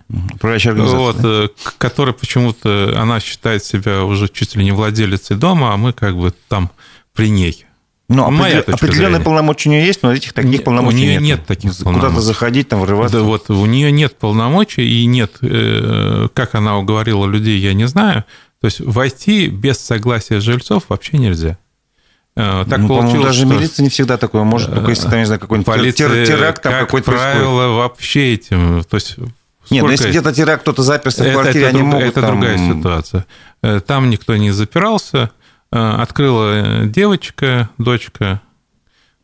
Speaker 2: вот, да? который почему-то, она считает себя уже чуть ли не владелицей дома, а мы как бы там при ней.
Speaker 1: Ну, Моя определенные полномочия у нее есть, но этих таких полномочий
Speaker 2: у нее
Speaker 1: нет.
Speaker 2: нет таких
Speaker 1: Куда-то заходить, там врываться.
Speaker 2: Да, вот у нее нет полномочий и нет, э, как она уговорила людей, я не знаю. То есть войти без согласия жильцов вообще нельзя.
Speaker 1: Э, так ну, получилось, даже что... милиция не всегда такое может, только если там, не знаю, какой-нибудь
Speaker 2: полиция, теракт там
Speaker 1: как
Speaker 2: какой-то правило, происходит. вообще этим, то есть
Speaker 1: нет, ну если где-то теракт, кто-то заперся в квартире,
Speaker 2: это,
Speaker 1: они могут
Speaker 2: Это
Speaker 1: там...
Speaker 2: другая ситуация. Э, там никто не запирался, открыла девочка, дочка,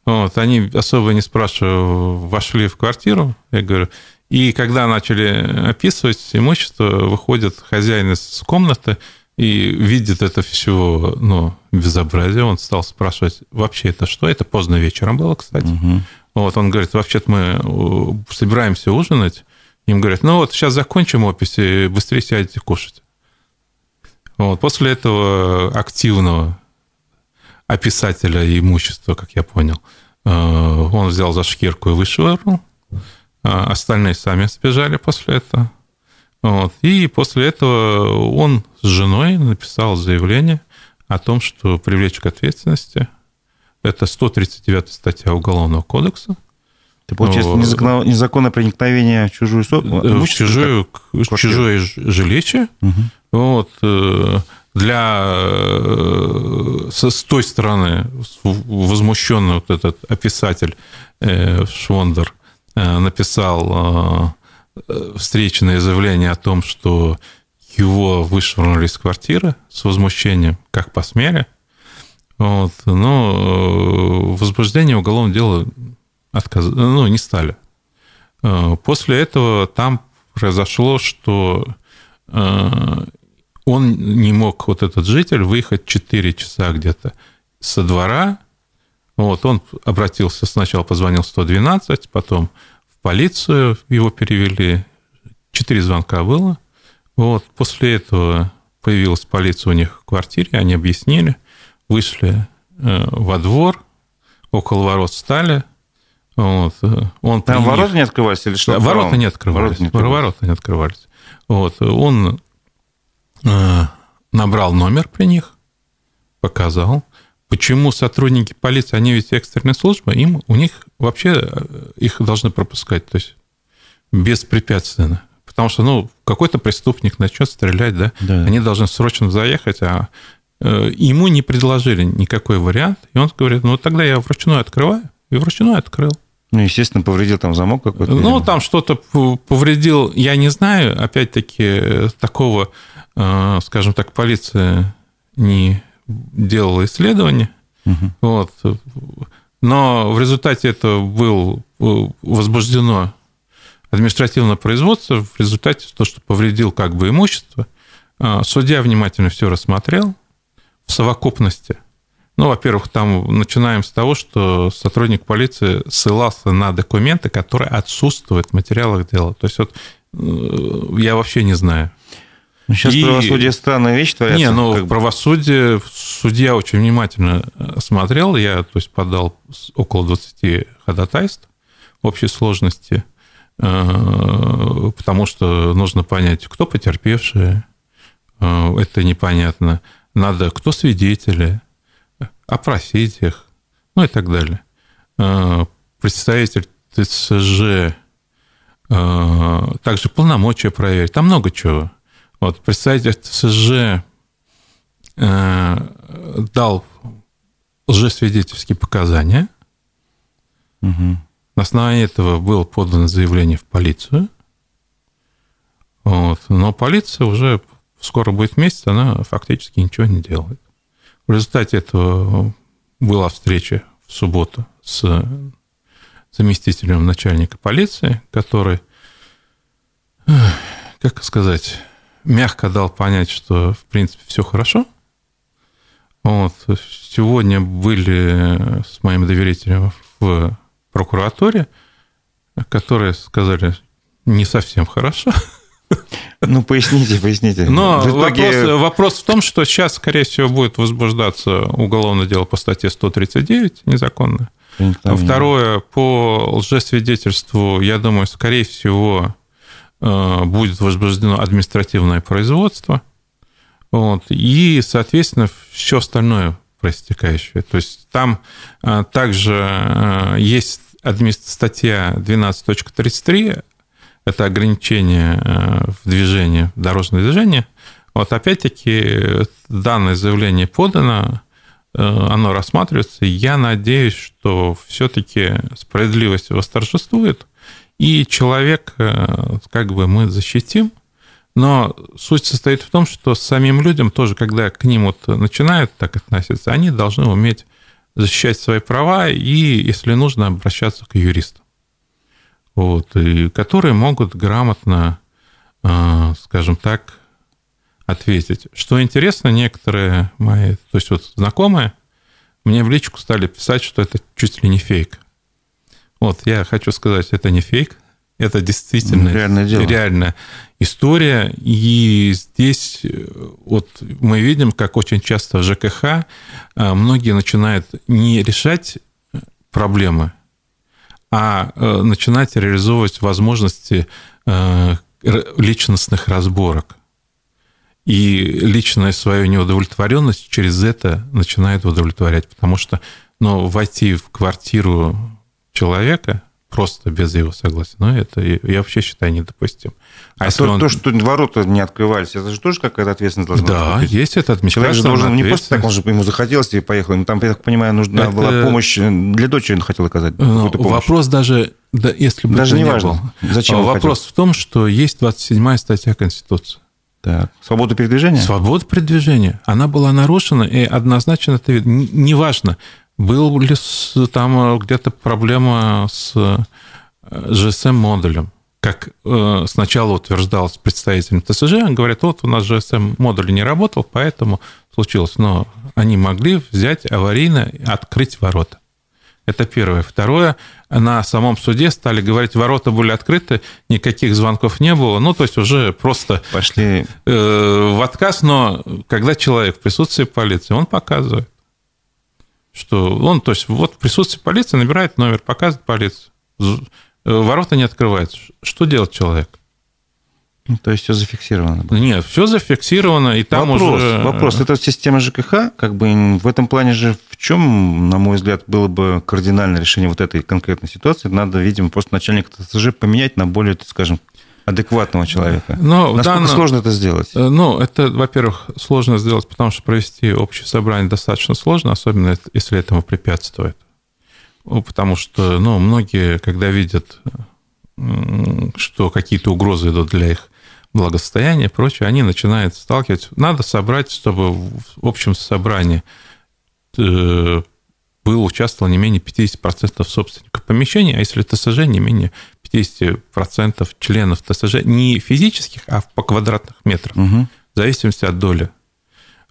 Speaker 2: вот, они особо не спрашивая, вошли в квартиру, я говорю, и когда начали описывать имущество, выходит хозяин из комнаты и видит это все, ну, безобразие. Он стал спрашивать, вообще это что? Это поздно вечером было, кстати. Угу. Вот, он говорит, вообще-то мы э, собираемся ужинать. Им говорят, ну вот сейчас закончим опись и быстрее сядете кушать. Вот, после этого активного описателя имущества, как я понял. Э, он взял за шкирку и вышвырнул. А остальные сами сбежали после этого. Вот. И после этого он с женой написал заявление о том, что привлечь к ответственности. Это 139 статья Уголовного кодекса.
Speaker 1: Это получается незаконно, незаконное проникновение в чужую собственность?
Speaker 2: Э, в чужую, чужое жилище. Угу. Вот э, для э, с той стороны возмущенный вот этот описатель э, Швондер написал встречное заявление о том, что его вышвырнули из квартиры с возмущением, как посмели. Вот. Но возбуждение уголовного дела отказ... ну, не стали. После этого там произошло, что он не мог, вот этот житель, выехать 4 часа где-то со двора. Вот, он обратился, сначала позвонил 112, потом в полицию его перевели. Четыре звонка было. Вот, после этого появилась полиция у них в квартире, они объяснили, вышли э, во двор, около ворот стали, вот. Он
Speaker 1: Там ворота не открывались или что?
Speaker 2: Ворота не открывались. Ворота не открывались. Ворота не открывались. Вот. Он Э, набрал номер при них, показал. Почему сотрудники полиции, они ведь экстренная служба, им, у них вообще э, их должны пропускать, то есть беспрепятственно. Потому что, ну, какой-то преступник начнет стрелять, да, да. они должны срочно заехать, а э, ему не предложили никакой вариант, и он говорит, ну, тогда я вручную открываю, и вручную открыл.
Speaker 1: Ну, естественно, повредил там замок какой-то.
Speaker 2: Ну, там что-то повредил, я не знаю, опять-таки, такого а, скажем так, полиция не делала исследования. Угу. Вот. Но в результате этого было возбуждено административное производство, в результате то, что повредил как бы имущество. А, судья внимательно все рассмотрел в совокупности. Ну, во-первых, там начинаем с того, что сотрудник полиции ссылался на документы, которые отсутствуют в материалах дела. То есть вот э, я вообще не знаю,
Speaker 1: ну, сейчас и... правосудие странная вещь творится.
Speaker 2: Не, ну, как правосудие, судья очень внимательно э, смотрел. Я, то есть, подал около 20 ходатайств общей сложности, э, потому что нужно понять, кто потерпевшие, это непонятно. Надо, кто свидетели, опросить их, ну и так далее. Представитель ТСЖ, также полномочия проверить, там много чего. Вот, представитель ТСЖ э, дал лжесвидетельские показания. Угу. На основании этого было подано заявление в полицию. Вот. Но полиция уже скоро будет месяц, она фактически ничего не делает. В результате этого была встреча в субботу с заместителем начальника полиции, который, как сказать, мягко дал понять, что, в принципе, все хорошо. Вот. Сегодня были с моим доверителем в прокуратуре, которые сказали, не совсем хорошо.
Speaker 1: Ну, поясните, поясните.
Speaker 2: Но в итоге... вопрос, вопрос в том, что сейчас, скорее всего, будет возбуждаться уголовное дело по статье 139, незаконно. Второе, по лжесвидетельству, я думаю, скорее всего, э, будет возбуждено административное производство. Вот, и, соответственно, все остальное проистекающее. То есть там э, также э, есть статья 12.33, это ограничение в движении, дорожное движение. Вот опять-таки данное заявление подано, оно рассматривается, я надеюсь, что все-таки справедливость восторжествует, и человек, как бы мы защитим, но суть состоит в том, что самим людям тоже, когда к ним вот начинают так относиться, они должны уметь защищать свои права и, если нужно, обращаться к юристам, вот, и которые могут грамотно, а, скажем так, ответить. Что интересно, некоторые мои, то есть вот знакомые, мне в личку стали писать, что это чуть ли не фейк. Вот, я хочу сказать, это не фейк, это действительно реальное дело. реальная история. И здесь э, вот мы видим, как очень часто в ЖКХ э, многие начинают не решать э, проблемы, а начинать реализовывать возможности личностных разборок. И личная свою неудовлетворенность через это начинает удовлетворять, потому что ну, войти в квартиру человека просто без его согласия. Но это я вообще считаю недопустим.
Speaker 1: А, а если то, он... то, что ворота не открывались, это же тоже какая-то ответственность должна
Speaker 2: да, быть? Да, есть это
Speaker 1: Человек же должен не просто так, он же ему захотелось и поехал. Ему там, я так понимаю, нужна это... была помощь для дочери, он хотел оказать.
Speaker 2: Ну, вопрос даже, да, если бы
Speaker 1: даже
Speaker 2: не,
Speaker 1: не важно.
Speaker 2: Был. Зачем Вопрос в том, что есть 27-я статья Конституции.
Speaker 1: Так. Свобода передвижения?
Speaker 2: Свобода передвижения. Она была нарушена, и однозначно это видно. Неважно, был ли там э, где-то проблема с GSM-модулем. Э, как э, сначала утверждалось представителем ТСЖ, говорят, вот у нас GSM-модуль не работал, поэтому случилось. Но они могли взять аварийно, открыть ворота. Это первое. Второе, на самом суде стали говорить, ворота были открыты, никаких звонков не было. Ну, то есть уже просто
Speaker 1: пошли
Speaker 2: в отказ, но когда человек в присутствии полиции, он показывает что он, то есть вот в присутствии полиции набирает номер, показывает полицию, э, ворота не открываются. Что делать человек?
Speaker 1: Ну, то есть все зафиксировано.
Speaker 2: Нет, все зафиксировано, и там
Speaker 1: вопрос,
Speaker 2: уже...
Speaker 1: Вопрос, это система ЖКХ, как бы в этом плане же в чем, на мой взгляд, было бы кардинальное решение вот этой конкретной ситуации? Надо, видимо, просто начальника ТСЖ поменять на более, скажем, адекватного человека. Но Насколько данном... сложно это сделать? Э,
Speaker 2: ну, это, во-первых, сложно сделать, потому что провести общее собрание достаточно сложно, особенно если этому препятствует. Потому что, ну, многие, когда видят, что какие-то угрозы идут для их благосостояния и прочее, они начинают сталкивать. Надо собрать, чтобы в общем собрании э, было участвовало не менее 50% собственников помещения, а если ТСЖ, не менее 50% членов ТСЖ не физических, а по квадратных метрах, угу. в зависимости от доли.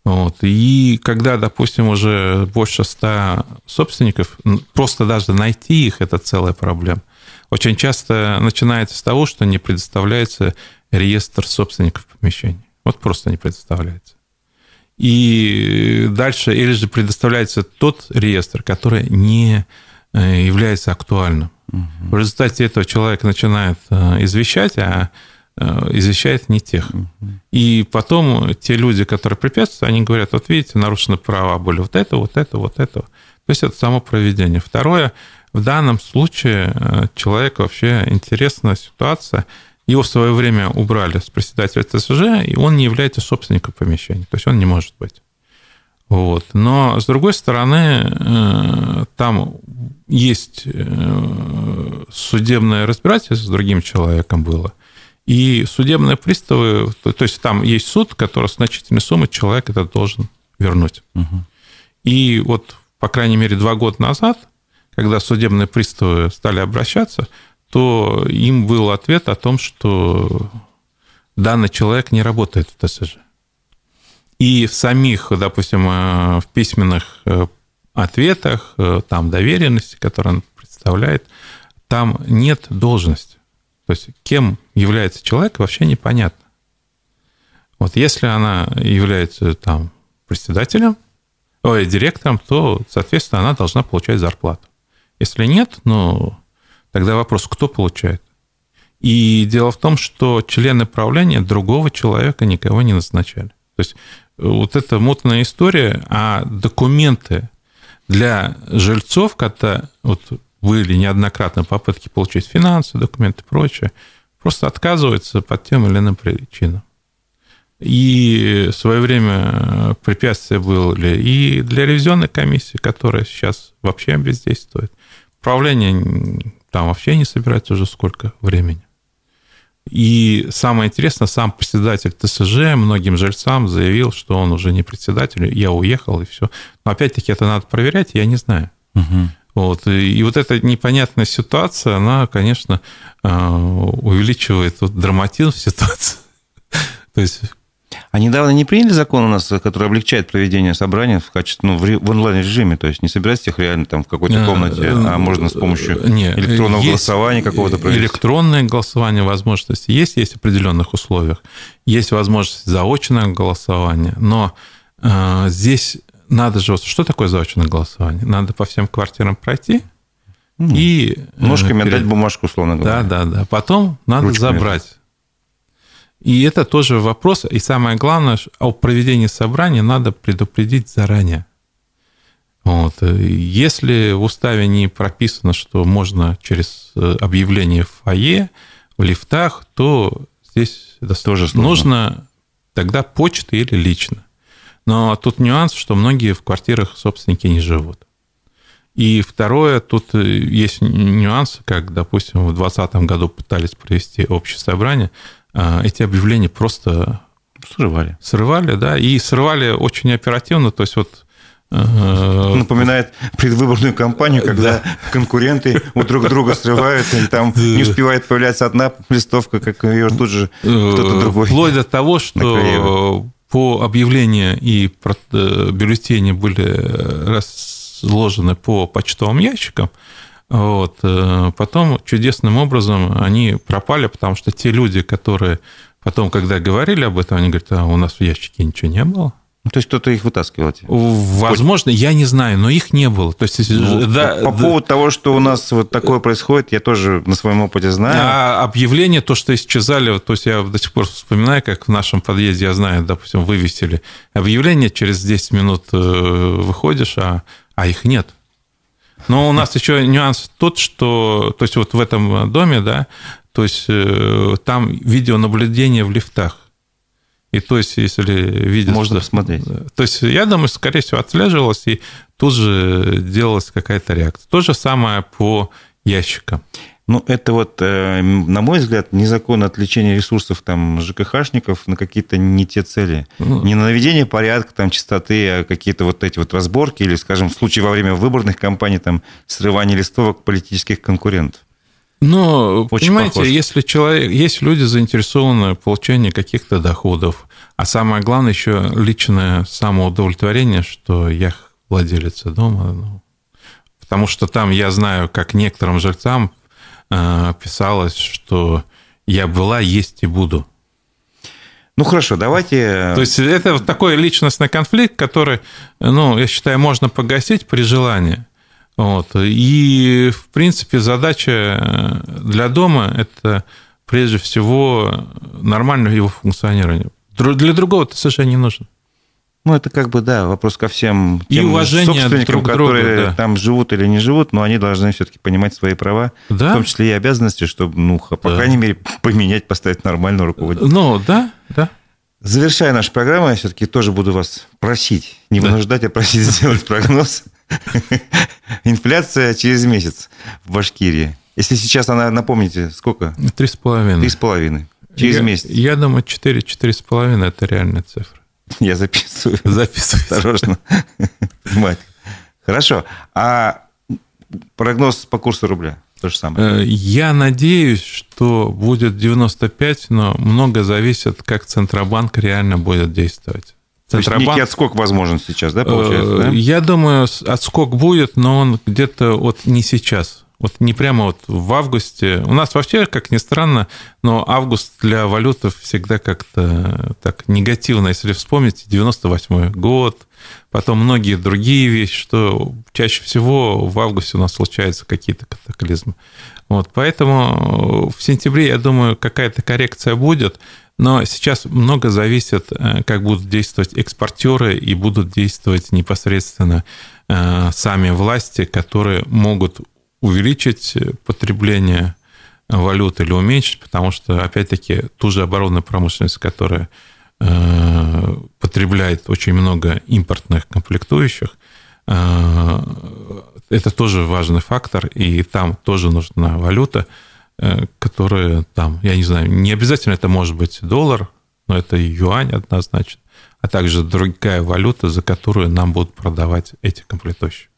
Speaker 2: Вот. И когда, допустим, уже больше 100 собственников, просто даже найти их – это целая проблема. Очень часто начинается с того, что не предоставляется реестр собственников помещений. Вот просто не предоставляется. И дальше, или же предоставляется тот реестр, который не э, является актуальным. Угу. В результате этого человек начинает э, извещать, а э, извещает не тех. Угу. И потом те люди, которые препятствуют, они говорят, вот видите, нарушены права были вот это, вот это, вот это. То есть это само проведение. Второе, в данном случае человеку вообще интересна ситуация. Его в свое время убрали с председателя ТСЖ, и он не является собственником помещения. То есть он не может быть. Вот. Но, с другой стороны, э, там есть э, судебное разбирательство с другим человеком было, и судебные приставы, то, то есть там есть суд, который значительной суммы человек это должен вернуть. Угу. И вот, по крайней мере, два года назад, когда судебные приставы стали обращаться, то им был ответ о том, что данный человек не работает в ТСЖ. И в самих, допустим, э, в письменных э, ответах, э, там доверенности, которые он представляет, там нет должности. То есть кем является человек, вообще непонятно. Вот если она является там председателем, ой, директором, то, соответственно, она должна получать зарплату. Если нет, ну, тогда вопрос, кто получает? И дело в том, что члены правления другого человека никого не назначали. То есть вот эта мутная история, а документы для жильцов, когда вот были неоднократно попытки получить финансы, документы и прочее, просто отказываются по тем или иным причинам. И в свое время препятствия были и для ревизионной комиссии, которая сейчас вообще бездействует. Правление там вообще не собирается уже сколько времени. И самое интересное, сам председатель ТСЖ многим жильцам заявил, что он уже не председатель, я уехал, и все. Но опять-таки это надо проверять, я не знаю. Угу. Вот. И вот эта непонятная ситуация, она, конечно, а, увеличивает вот драматизм ситуации. То есть
Speaker 1: а недавно не приняли закон у нас, который облегчает проведение собрания в качестве, ну, в онлайн-режиме, то есть не собирать их реально там в какой-то э, комнате, а можно с помощью э, не, электронного голосования какого-то
Speaker 2: провести? Электронное голосование возможности есть, есть в определенных условиях. Есть возможность заочного голосования, но э, здесь надо же... Что такое заочное голосование? Надо по всем квартирам пройти, и...
Speaker 1: Ножками перед... отдать бумажку, условно
Speaker 2: говоря. Да, да, да. Потом надо Ручками. забрать и это тоже вопрос. И самое главное, о проведении собрания надо предупредить заранее. Вот. Если в уставе не прописано, что можно через э, объявление в фойе, в лифтах, то здесь тоже нужно тогда почта или лично. Но тут нюанс, что многие в квартирах собственники не живут. И второе, тут э, есть нюансы, как, допустим, в 2020 году пытались провести общее собрание, эти объявления просто
Speaker 1: срывали.
Speaker 2: Срывали, да, и срывали очень оперативно, то есть вот
Speaker 1: э, Напоминает предвыборную кампанию, когда да. конкуренты у друг друга срывают, и там не успевает появляться одна листовка, как ее тут же кто-то другой.
Speaker 2: Вплоть до того, что наклеивает. по объявлению и э, бюллетени были разложены по почтовым ящикам, вот. Э, потом чудесным образом они пропали, потому что те люди, которые потом, когда говорили об этом, они говорят, а у нас в ящике ничего не было.
Speaker 1: Ну, то есть кто-то их вытаскивал?
Speaker 2: Возможно, я не знаю, но их не было. То есть,
Speaker 1: ну, да, по, да, поводу того, что у нас вот такое происходит, я тоже на своем опыте знаю.
Speaker 2: А объявление, то, что исчезали, то есть я до сих пор вспоминаю, как в нашем подъезде, я знаю, допустим, вывесили объявление, через 10 минут э, выходишь, а, а их нет. Но у нас еще нюанс тот, что, то есть вот в этом доме, да, то есть э, там видеонаблюдение в лифтах. И то есть, если видят...
Speaker 1: Можно посмотреть.
Speaker 2: То есть, я думаю, скорее всего, отслеживалось, и тут же делалась какая-то реакция. То же самое по ящикам.
Speaker 1: Ну, это вот, э, на мой взгляд, незаконное отвлечение ресурсов там ЖКХшников на какие-то не те цели. Ну, не на наведение порядка, там, чистоты, а какие-то вот эти вот разборки или, скажем, в случае во время выборных кампаний, там, срывание листовок политических конкурентов.
Speaker 2: Но, Очень понимаете, похож. если человек, есть люди заинтересованы в получении каких-то доходов, а самое главное еще личное самоудовлетворение, что я владелец дома, ну, потому что там я знаю, как некоторым жильцам писалось, что я была, есть и буду.
Speaker 1: Ну хорошо, давайте...
Speaker 2: То есть это вот такой личностный конфликт, который, ну, я считаю, можно погасить при желании. Вот. И, в принципе, задача для дома – это прежде всего нормальное его функционирование. Для другого это совершенно не нужно.
Speaker 1: Ну, это как бы, да, вопрос ко всем
Speaker 2: тем и уважение
Speaker 1: собственникам, друг которые друга, да. там живут или не живут, но они должны все-таки понимать свои права, да? в том числе и обязанности, чтобы, ну, по да. крайней мере, поменять, поставить нормального руководителя.
Speaker 2: Ну, да, да.
Speaker 1: Завершая нашу программу, я все-таки тоже буду вас просить, не вынуждать, а просить сделать прогноз. Инфляция через месяц в Башкирии. Если сейчас она, напомните, сколько?
Speaker 2: Три с половиной.
Speaker 1: Три с половиной. Через
Speaker 2: я,
Speaker 1: месяц.
Speaker 2: Я думаю, четыре, четыре с половиной – это реальная цифра.
Speaker 1: Я записываю.
Speaker 2: Записываю.
Speaker 1: Осторожно. Хорошо. А прогноз по курсу рубля? То же самое.
Speaker 2: Э, я надеюсь, что будет 95, но много зависит, как Центробанк реально будет действовать.
Speaker 1: Центробанк... То есть некий отскок возможен сейчас, да, получается? Да?
Speaker 2: Э, я думаю, отскок будет, но он где-то вот не сейчас. Вот не прямо вот в августе. У нас вообще, как ни странно, но август для валютов всегда как-то так негативно. Если вспомнить, 98 год, потом многие другие вещи, что чаще всего в августе у нас случаются какие-то катаклизмы. Вот, поэтому в сентябре, я думаю, какая-то коррекция будет, но сейчас много зависит, э, как будут действовать экспортеры и будут действовать непосредственно э, сами власти, которые могут увеличить потребление валют или уменьшить, потому что, опять-таки, ту же оборонную промышленность, которая э, потребляет очень много импортных комплектующих, э, это тоже важный фактор, и там тоже нужна валюта, э, которая там, я не знаю, не обязательно это может быть доллар, но это юань однозначно, а также другая валюта, за которую нам будут продавать эти комплектующие.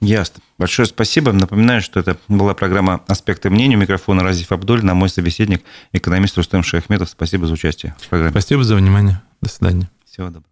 Speaker 1: Ясно. Большое спасибо. Напоминаю, что это была программа «Аспекты мнения». У микрофона Разиф Абдуль, на мой собеседник, экономист Рустем Шахметов. Спасибо за участие в
Speaker 2: программе. Спасибо за внимание. До свидания.
Speaker 1: Всего доброго.